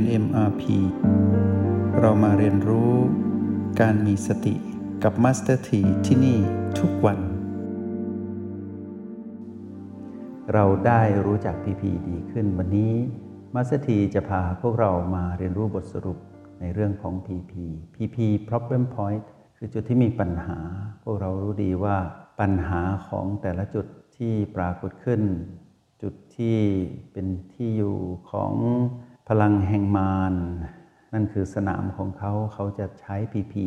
น MRP เรามาเรียนรู้การมีสติกับ Master T ที่ที่นี่ทุกวัน เราได้รู้จัก PP ดีขึ้นวันนี้ Master T จะพาพวกเรามาเรียนรู้บทสรุปในเรื่องของ PP PP Problem Point คือจุดที่มีปัญหา พวกเรารู้ดีว่าปัญหาของแต่ละจุดที่ปรากฏขึ้น จุดที่เป็นที่อยู่ของ พลังแห่งมารนั่นคือสนามของเขาเขาจะใช้พีพี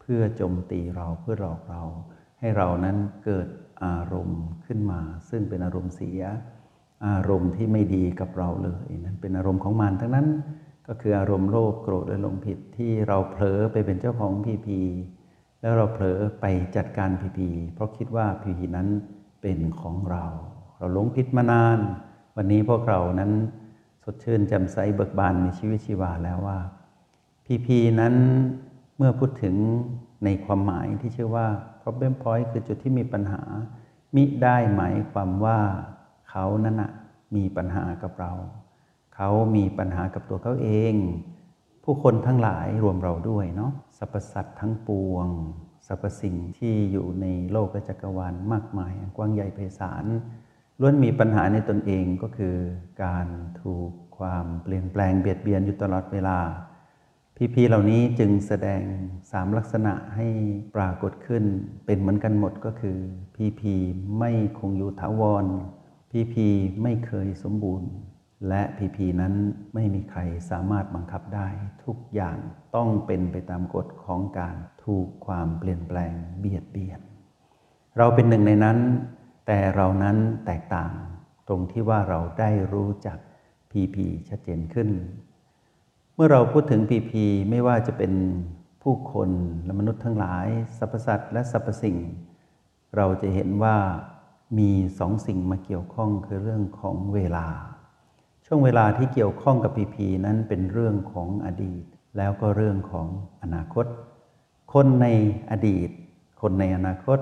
เพื่อโจมตีเราเพื่อหลอกเรา ให้เรานั้นเกิดอารมณ์ขึ้นมา ซึ่งเป็นอารมณ์เสีย อารมณ์ที่ไม่ดีกับเราเลยนั่นเป็นอารมณ์ของมารทั้งนั้นก็คืออารมณ์โลภโกรธและหลงผิดที่เราเผลอไปเป็นเจ้าของพีพีแล้วเราเผลอไปจัดการพีพีเพราะคิดว่าพีพีนั้นเป็นของเรา เราหลงผิดมานาน วันนี้พวกเรานั้น สดชื่นแจ่มใสเบิกบานมีชีวิตชีวาแล้วว่าพีพีนั้นเมื่อพูดถึงในความหมายที่ชื่อว่า problem point คือจุดที่มีปัญหา มิได้หมายความว่าเขานั้นนะมีปัญหากับเรา เขามีปัญหากับตัวเขาเอง ผู้คนทั้งหลายรวมเราด้วยเนาะสรรพสัตว์ทั้งปวงสรรพสิ่งที่อยู่ในโลกและจักรวาลมากมาย กว้างใหญ่ไพศาล ล้วนมีปัญหาในตนเองก็คือการถูกความเปลี่ยนแปลงเบียดเบียนอยู่ตลอดเวลา พีพีเหล่านี้จึงแสดงสามลักษณะให้ปรากฏขึ้นเป็นเหมือนกันหมดก็คือ พีพีไม่คงอยู่ถาวร พีพีไม่เคยสมบูรณ์ และพีพีนั้นไม่มีใครสามารถบังคับได้ ทุกอย่างต้องเป็นไปตามกฎของการถูกความเปลี่ยนแปลงเบียดเบียน เราเป็นหนึ่งในนั้น แต่เรานั้นแตกต่างตรงที่ว่าเราได้รู้จักพีพีชัดเจนขึ้น เมื่อเราพูดถึงพีพีไม่ว่าจะเป็นผู้คนและมนุษย์ทั้งหลายสรรพสัตว์และสรรพสิ่ง เราจะเห็นว่ามีสองสิ่งมาเกี่ยวข้องคือเรื่องของเวลา ช่วงเวลาที่เกี่ยวข้องกับพีพีนั้นเป็นเรื่องของอดีต แล้วก็เรื่องของอนาคต คนในอดีต คนในอนาคต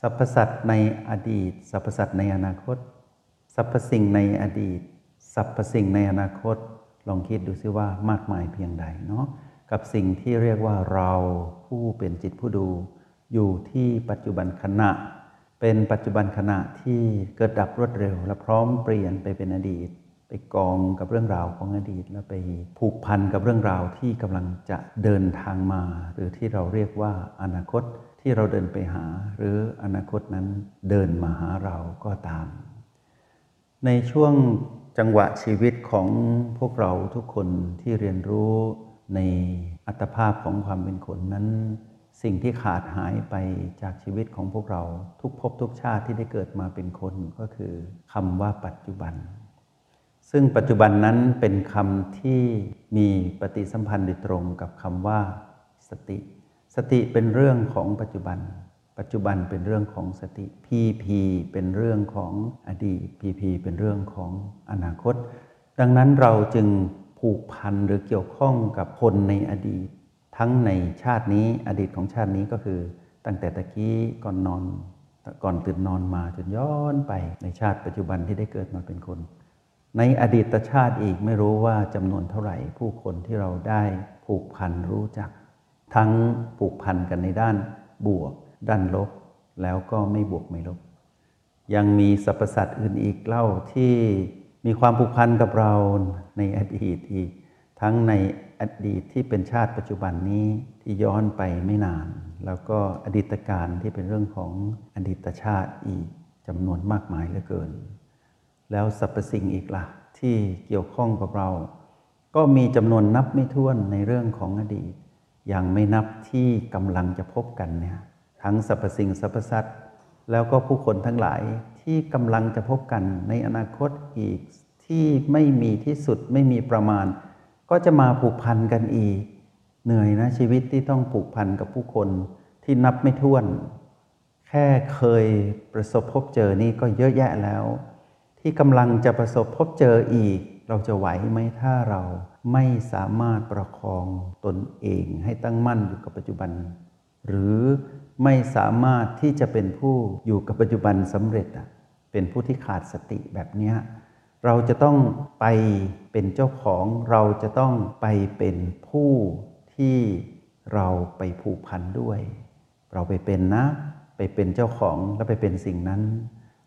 สรรพสัตว์ในอดีต สรรพสัตว์ในอนาคต สรรพสิ่งในอดีต สรรพสิ่งในอนาคต ลองคิดดูซิว่ามากมายเพียงใดเนาะกับสิ่งที่เรียกว่าเราผู้เป็นจิตผู้ดู อยู่ที่ปัจจุบันขณะ เป็นปัจจุบันขณะที่เกิดดับรวดเร็ว และพร้อมเปลี่ยนไปเป็นอดีต ไปกองกับเรื่องราวของอดีต แล้วไปผูกพันกับเรื่องราวที่กำลังจะเดินทางมา หรือที่เราเรียกว่าอนาคต ที่เราเดินไปหาหรืออนาคตนั้นเดินมาหาเราก็ตาม ในช่วงจังหวะชีวิตของพวกเราทุกคนที่เรียนรู้ในอัตภาพของความเป็นคนนั้น สิ่งที่ขาดหายไปจากชีวิตของพวกเราทุกภพทุกชาติที่ได้เกิดมาเป็นคนก็คือคำว่าปัจจุบัน ซึ่งปัจจุบันนั้นเป็นคำที่มีปฏิสัมพันธ์โดยตรงกับคำว่า สติ สติเป็นเรื่องของปัจจุบัน ปัจจุบันเป็นเรื่องของสติ PP เป็นเรื่องของอดีต PP เป็นเรื่องของอนาคต ดังนั้นเราจึงผูกพันหรือเกี่ยวข้องกับคนในอดีต ทั้งในชาตินี้อดีตของชาตินี้ก็คือ ตั้งแต่ตะกี้ก่อนนอนก่อนตื่นนอนมาจนย้อนไปในชาติปัจจุบันที่ได้เกิดมาเป็นคน ในอดีตชาติอีกไม่รู้ว่าจำนวนเท่าไหร่ ผู้คนที่เราได้ผูกพันรู้จัก ทั้งผูกพันกันในด้านบวก ด้านลบ แล้วก็ไม่บวกไม่ลบ ยังมีสรรพสัตว์อื่นอีกเล่าที่มีความผูกพันกับเราในอดีตอีก ทั้งในอดีตที่เป็นชาติปัจจุบันนี้ที่ย้อนไปไม่นาน แล้วก็อดีตการที่เป็นเรื่องของอดีตชาติอีกจำนวนมากมายเหลือเกิน แล้วสรรพสิ่งอีกละ่ะที่เกี่ยวข้องกับเรา ก็มีจำนวนนับไม่ถ้วนในเรื่องของอดีต ยังไม่นับที่กำลังจะพบกันเนี่ยทั้งสรรพสิ่งสรรพสัตว์แล้วก็ผู้คนทั้งหลายที่กำลังจะพบกันในอนาคตอีกที่ไม่มีที่สุดไม่มีประมาณ ก็จะมาผูกพันกันอีก เหนื่อยนะชีวิตที่ต้องผูกพันกับผู้คนที่นับไม่ถ้วน แค่เคยประสบพบเจอนี่ก็เยอะแยะแล้ว ที่กำลังจะประสบพบเจออีก เราจะไหวไหมถ้าเราไม่สามารถประคองตนเองให้ตั้งมั่นอยู่กับปัจจุบัน หรือไม่สามารถที่จะเป็นผู้อยู่กับปัจจุบันสำเร็จเป็นผู้ที่ขาดสติแบบนี้เราจะต้องไปเป็นเจ้าของเราจะต้องไปเป็นผู้ที่เราไปผูกพันด้วย เราไปเป็นนะ ไปเป็นเจ้าของแล้วไปเป็นสิ่งนั้น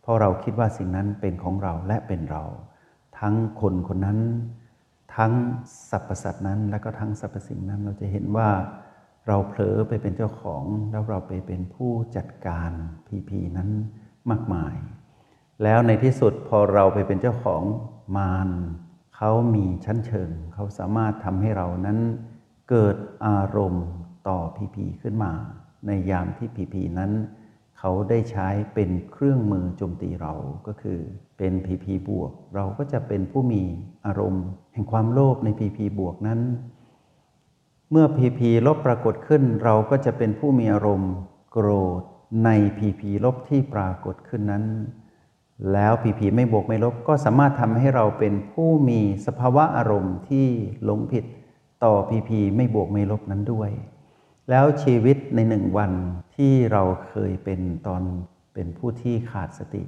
เพราะเราคิดว่าสิ่งนั้นเป็นของเราและเป็นเรา ทั้งคนคนนั้น ทั้งสรรพสัตว์นั้น และก็ทั้งสรรพสิ่งนั้น เราจะเห็นว่าเราเผลอไปเป็นเจ้าของ แล้วเราไปเป็นผู้จัดการพีพีนั้นมากมาย แล้วในที่สุดพอเราไปเป็นเจ้าของมารเขามีชั้นเชิง เขาสามารถทำให้เรานั้นเกิดอารมณ์ต่อพีพีขึ้นมา ในยามที่พีพีนั้น เขาได้ใช้เป็นเครื่องมือโจมตีเราก็คือเป็นพีพีบวก เราก็จะเป็นผู้มีอารมณ์ แห่งความโลภในพีพีบวกนั้น เมื่อพีพีลบปรากฏขึ้น เราก็จะเป็นผู้มีอารมณ์โกรธในพีพีลบที่ปรากฏขึ้นนั้น แล้วพีพีไม่บวกไม่ลบก็สามารถทำให้เราเป็นผู้มีสภาวะอารมณ์ที่หลงผิดต่อพีพีไม่บวกไม่ลบนั้นด้วย แล้วชีวิตในหนึ่งวันที่เราเคยเป็นตอนเป็นผู้ที่ขาดสติ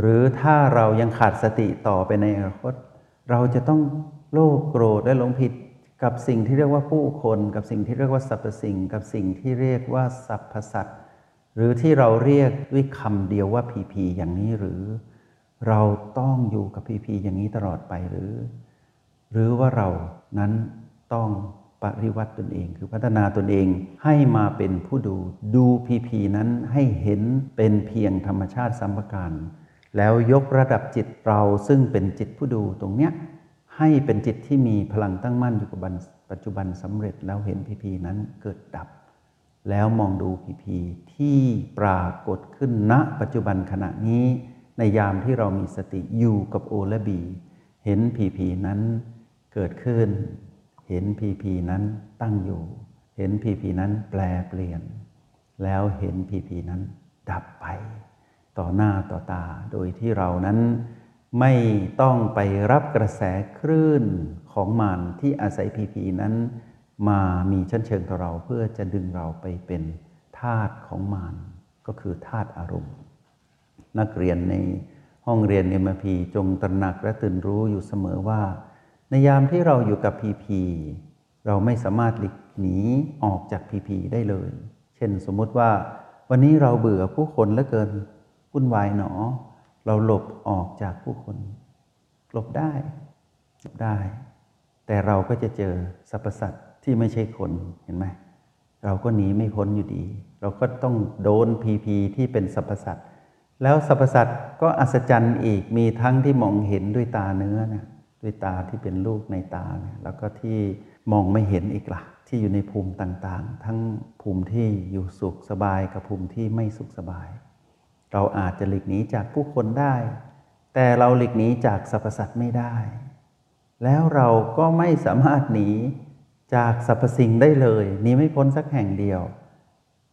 หรือถ้าเรายังขาดสติต่อไปในอนาคต เราจะต้องโลภโกรธและหลงผิดกับสิ่งที่เรียกว่าผู้คน กับสิ่งที่เรียกว่าสรรพสิ่ง กับสิ่งที่เรียกว่าสรรพสัตว์หรือที่เราเรียกด้วยคำเดียวว่าพีพีอย่างนี้หรือ เราต้องอยู่กับพีพีอย่างนี้ตลอดไปหรือ หรือว่าเรานั้นต้อง ปริวัติตนเอง คือพัฒนาตนเองให้มาเป็นผู้ดูดูพีพีนั้นให้เห็นเป็นเพียงธรรมชาติสัมปการแล้วยกระดับจิตเราซึ่งเป็นจิตผู้ดูตรงเนี้ยให้เป็นจิตที่มีพลังตั้งมั่นอยู่กับปัจจุบันสำเร็จแล้วเห็นพีพีนั้นเกิดดับ แล้วมองดูพีพีที่ปรากฏขึ้นณปัจจุบันขณะนี้ ในยามที่เรามีสติอยู่กับโอและบี เห็นพีพีนั้นเกิดขึ้น เห็นพีพีนั้นตั้งอยู่ เห็นพีพีนั้นแปลเปลี่ยน แล้วเห็นพีพีนั้นดับไป ต่อหน้าต่อตา โดยที่เรานั้นไม่ต้องไปรับกระแสคลื่นของมันที่อาศัยพีพีนั้น มามีชั้นเชิงต่อเราเพื่อจะดึงเราไปเป็นธาตุของมานก็คือธาตุอารมณ์ นักเรียนในห้องเรียนเอ็มพีจงตระหนักและตื่นรู้อยู่เสมอว่า ในยามที่เราอยู่กับพีพีเราไม่สามารถหลีกหนีออกจากพีพีได้เลย เช่นสมมุติว่า วันนี้เราเบื่อผู้คนเหลือเกินวุ่นวายหนอ เราหลบออกจากผู้คน หลบได้หลบได้ แต่เราก็จะเจอสรรพสัตว์ที่ไม่ใช่คนเห็นไหมเราก็หนีไม่พ้นอยู่ดี เราก็ต้องโดนพีพีที่เป็นสรรพสัตว์แล้วสรรพสัตว์ก็อัศจรรย์อีกมีทั้งที่มองเห็นด้วยตาเนื้อนะ ด้วยตาที่เป็นลูกในตาเนี่ยแล้วก็ที่มองไม่เห็นอีกละ่ะ ที่อยู่ในภูมิต่างๆ ทั้งภูมิที่อยู่สุขสบายกับภูมิที่ไม่สุขสบาย เราอาจจะหลีกหนีจากผู้คนได้ แต่เราหลีกหนีจากสรรพสัตว์ไม่ได้ แล้วเราก็ไม่สามารถหนีจากสรรพสิ่งได้เลยหนีไม่พ้นสักแห่งเดียว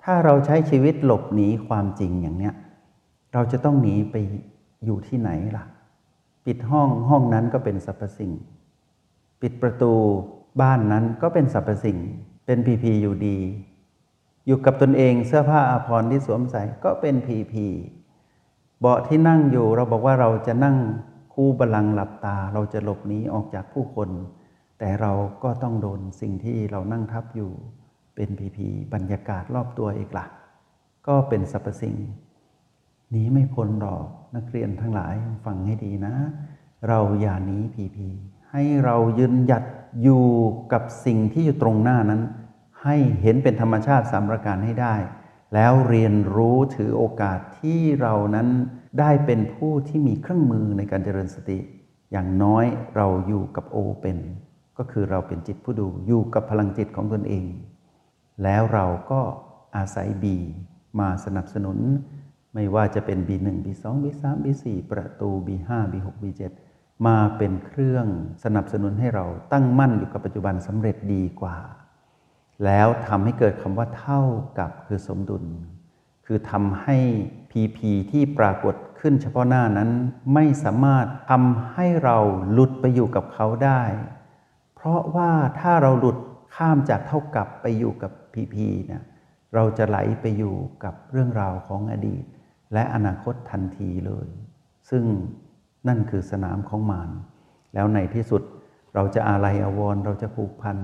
ถ้าเราใช้ชีวิตหลบหนีความจริงอย่างเนี้ยเราจะต้องหนีไปอยู่ที่ไหนล่ะ ปิดห้องห้องนั้นก็เป็นสรรพสิ่ง ปิดประตูบ้านนั้นก็เป็นสรรพสิ่ง เป็นพีพีอยู่ดี อยู่กับตนเองเสื้อผ้าอาภรณ์ที่สวมใส่ก็เป็นพีพีเบาะที่นั่งอยู่เราบอกว่าเราจะนั่งคู่บาลังหลับตา เราจะหลบหนีออกจากผู้คน แต่เราก็ต้องโดนสิ่งที่เรานั่งทับอยู่ เป็นพีพีบรรยากาศรอบตัวอีกละ่ะ ก็เป็นสรรพสิ่ง หนีไม่พ้นหรอกนักเรียนทั้งหลายฟังให้ดีนะ เราอย่าหนีพีพีให้เรายืนหยัดอยู่กับสิ่งที่อยู่ตรงหน้านั้น ให้เห็นเป็นธรรมชาติสามประการให้ได้ แล้วเรียนรู้ถือโอกาสที่เรานั้นได้เป็นผู้ที่มีเครื่องมือในการเจริญสติ อย่างน้อยเราอยู่กับโอเป็น ก็คือเราเป็นจิตผู้ดูอยู่กับพลังจิตของตนเอง แล้วเราก็อาศัยบีมาสนับสนุน ไม่ว่าจะเป็น B1 B2 B3 B4 ประตู B5 B6 B7 มาเป็นเครื่องสนับสนุนให้เราตั้งมั่นอยู่กับปัจจุบันสำเร็จดีกว่า แล้วทำให้เกิดคำว่าเท่ากับคือสมดุล คือทำให้ PP ที่ปรากฏขึ้นเฉพาะหน้านั้นไม่สามารถทำให้เราหลุดไปอยู่กับเขาได้ เพราะว่าถ้าเราหลุดข้ามจากเท่ากับไปอยู่กับ PP เนี่ยเราจะไหลไปอยู่กับเรื่องราวของอดีต และอนาคตทันทีเลย ซึ่งนั่นคือสนามของมารแล้วในที่สุดเราจะอาลัยอาวรเราจะผูกพัน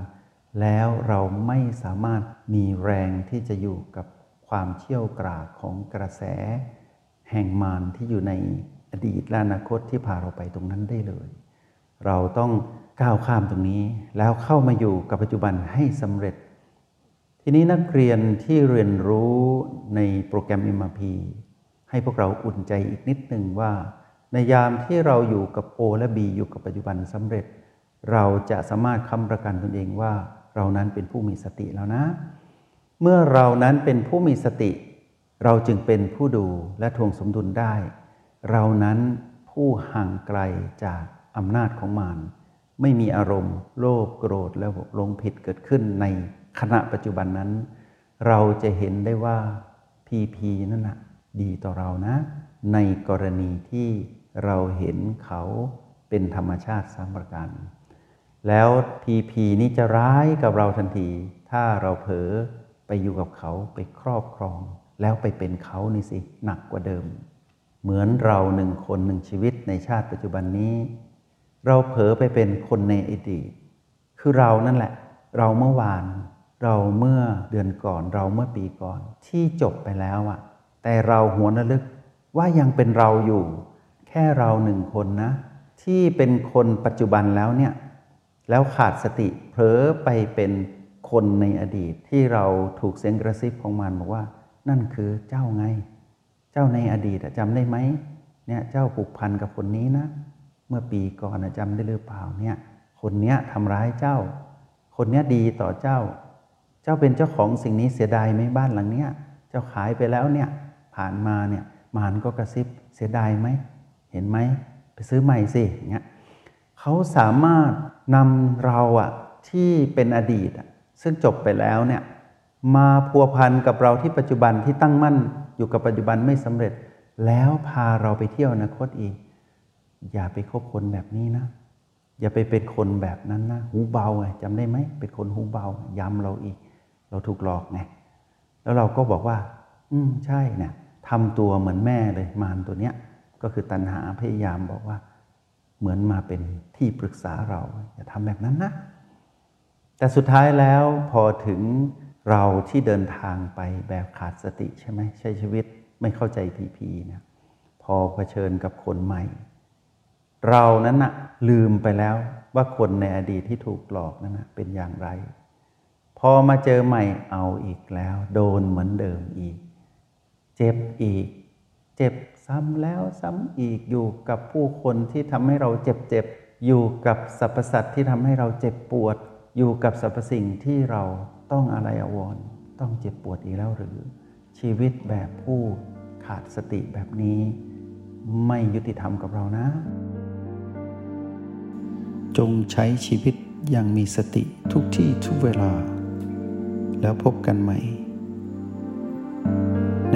แล้วเราไม่สามารถมีแรงที่จะอยู่กับความเชี่ยวกราบของกระแส แห่งมารที่อยู่ในอดีตและอนาคตที่พาเราไปตรงนั้นได้เลย เราต้องก้าวข้ามตรงนี้ แล้วเข้ามาอยู่กับปัจจุบันให้สำเร็จ ทีนี้นักเรียนที่เรียนรู้ในโปรแกรม MRP ให้พวกเราอุ่นใจอีกนิดหนึ่งว่า ในยามที่เราอยู่กับ O และ B อยู่กับปัจจุบันสำเร็จ เราจะสามารถค้ำประกันตนเองว่า เรานั้นเป็นผู้มีสติแล้วนะ เมื่อเรานั้นเป็นผู้มีสติ เราจึงเป็นผู้ดูและทวงสมดุลได้ เรานั้นผู้ห่างไกลจากอำนาจของมารไม่มีอารมณ์ โลภโกรธและลงผิดเกิดขึ้นในขณะปัจจุบันนั้น เราจะเห็นได้ว่าพีพีนั่นนะ ดีต่อเรานะ ในกรณีที่เราเห็นเขาเป็นธรรมชาติสามประการ แล้วพีพีนี้จะร้ายกับเราทันที ถ้าเราเผลอไปอยู่กับเขาไปครอบครอง แล้วไปเป็นเขานี่สิหนักกว่าเดิม เหมือนเราหนึ่งคนหนึ่งชีวิตในชาติปัจจุบันนี้ เราเผลอไปเป็นคนในอดีตคือเรานั่นแหละ เราเมื่อวาน เราเมื่อเดือนก่อน เราเมื่อปีก่อน ที่จบไปแล้วอะ แต่เราหัวระลึกว่ายังเป็นเราอยู่ แค่เราหนึ่งคนนะ ที่เป็นคนปัจจุบันแล้วเนี่ย แล้วขาดสติเผลอไปเป็นคนในอดีตที่เราถูกเสียงกระซิบของมันบอกว่า นั่นคือเจ้าไง เจ้าในอดีตจำได้ไหมเนี่ยเจ้าผูกพันกับคนนี้นะ เมื่อปีก่อนจำได้หรือเปล่าเนี่ยคนเนี้ยทำร้ายเจ้า คนเนี้ยดีต่อเจ้า เจ้าเป็นเจ้าของสิ่งนี้เสียดายไหมบ้านหลังเนี้ย เจ้าขายไปแล้วเนี่ย ผ่านมาเนี่ยมารก็กระซิบเสียดายไหมเห็นไหมไปซื้อใหม่สิอย่างเงี้ยเขาสามารถนำเราอะที่เป็นอดีตซึ่งจบไปแล้วเนี่ยมาพัวพันกับเราที่ปัจจุบันที่ตั้งมั่นอยู่กับปัจจุบันไม่สำเร็จ แล้วพาเราไปเที่ยวอนาคตอีก อย่าไปคบคนแบบนี้นะ อย่าไปเป็นคนแบบนั้นนะหูเบาไงจำได้ไหมเป็นคนหูเบาย้ำเราอีก เราถูกหลอกไงแล้วเราก็บอกว่า อืมใช่เนี่ย ทำตัวเหมือนแม่เลยมารตัวเนี้ยก็คือตัณหาพยายามบอกว่า เหมือนมาเป็นที่ปรึกษาเราอย่าทำแบบนั้นนะ แต่สุดท้ายแล้วพอถึงเราที่เดินทางไปแบบขาดสติใช่ไหมใช้ชีวิตไม่เข้าใจพีพีเนี่ยพอเผชิญกับคนใหม่ เรานั้นนะลืมไปแล้วว่าคนในอดีตที่ถูกหลอกนั้นนะเป็นอย่างไร พอมาเจอใหม่เอาอีกแล้ว โดนเหมือนเดิมอีก เจ็บอีก เจ็บซ้ำแล้วซ้ำอีกอยู่กับผู้คนที่ทำให้เราเจ็บเจ็บอยู่กับสรรพสัตว์ที่ทำให้เราเจ็บปวด อยู่กับสรรพสิ่งที่เราต้องอาลัยอาวรณ์ต้องเจ็บปวดอีกแล้วหรือ ชีวิตแบบผู้ขาดสติแบบนี้ ไม่ยุติธรรมกับเรานะ จงใช้ชีวิตอย่างมีสติทุกที่ทุกเวลา แล้วพบกันใหม่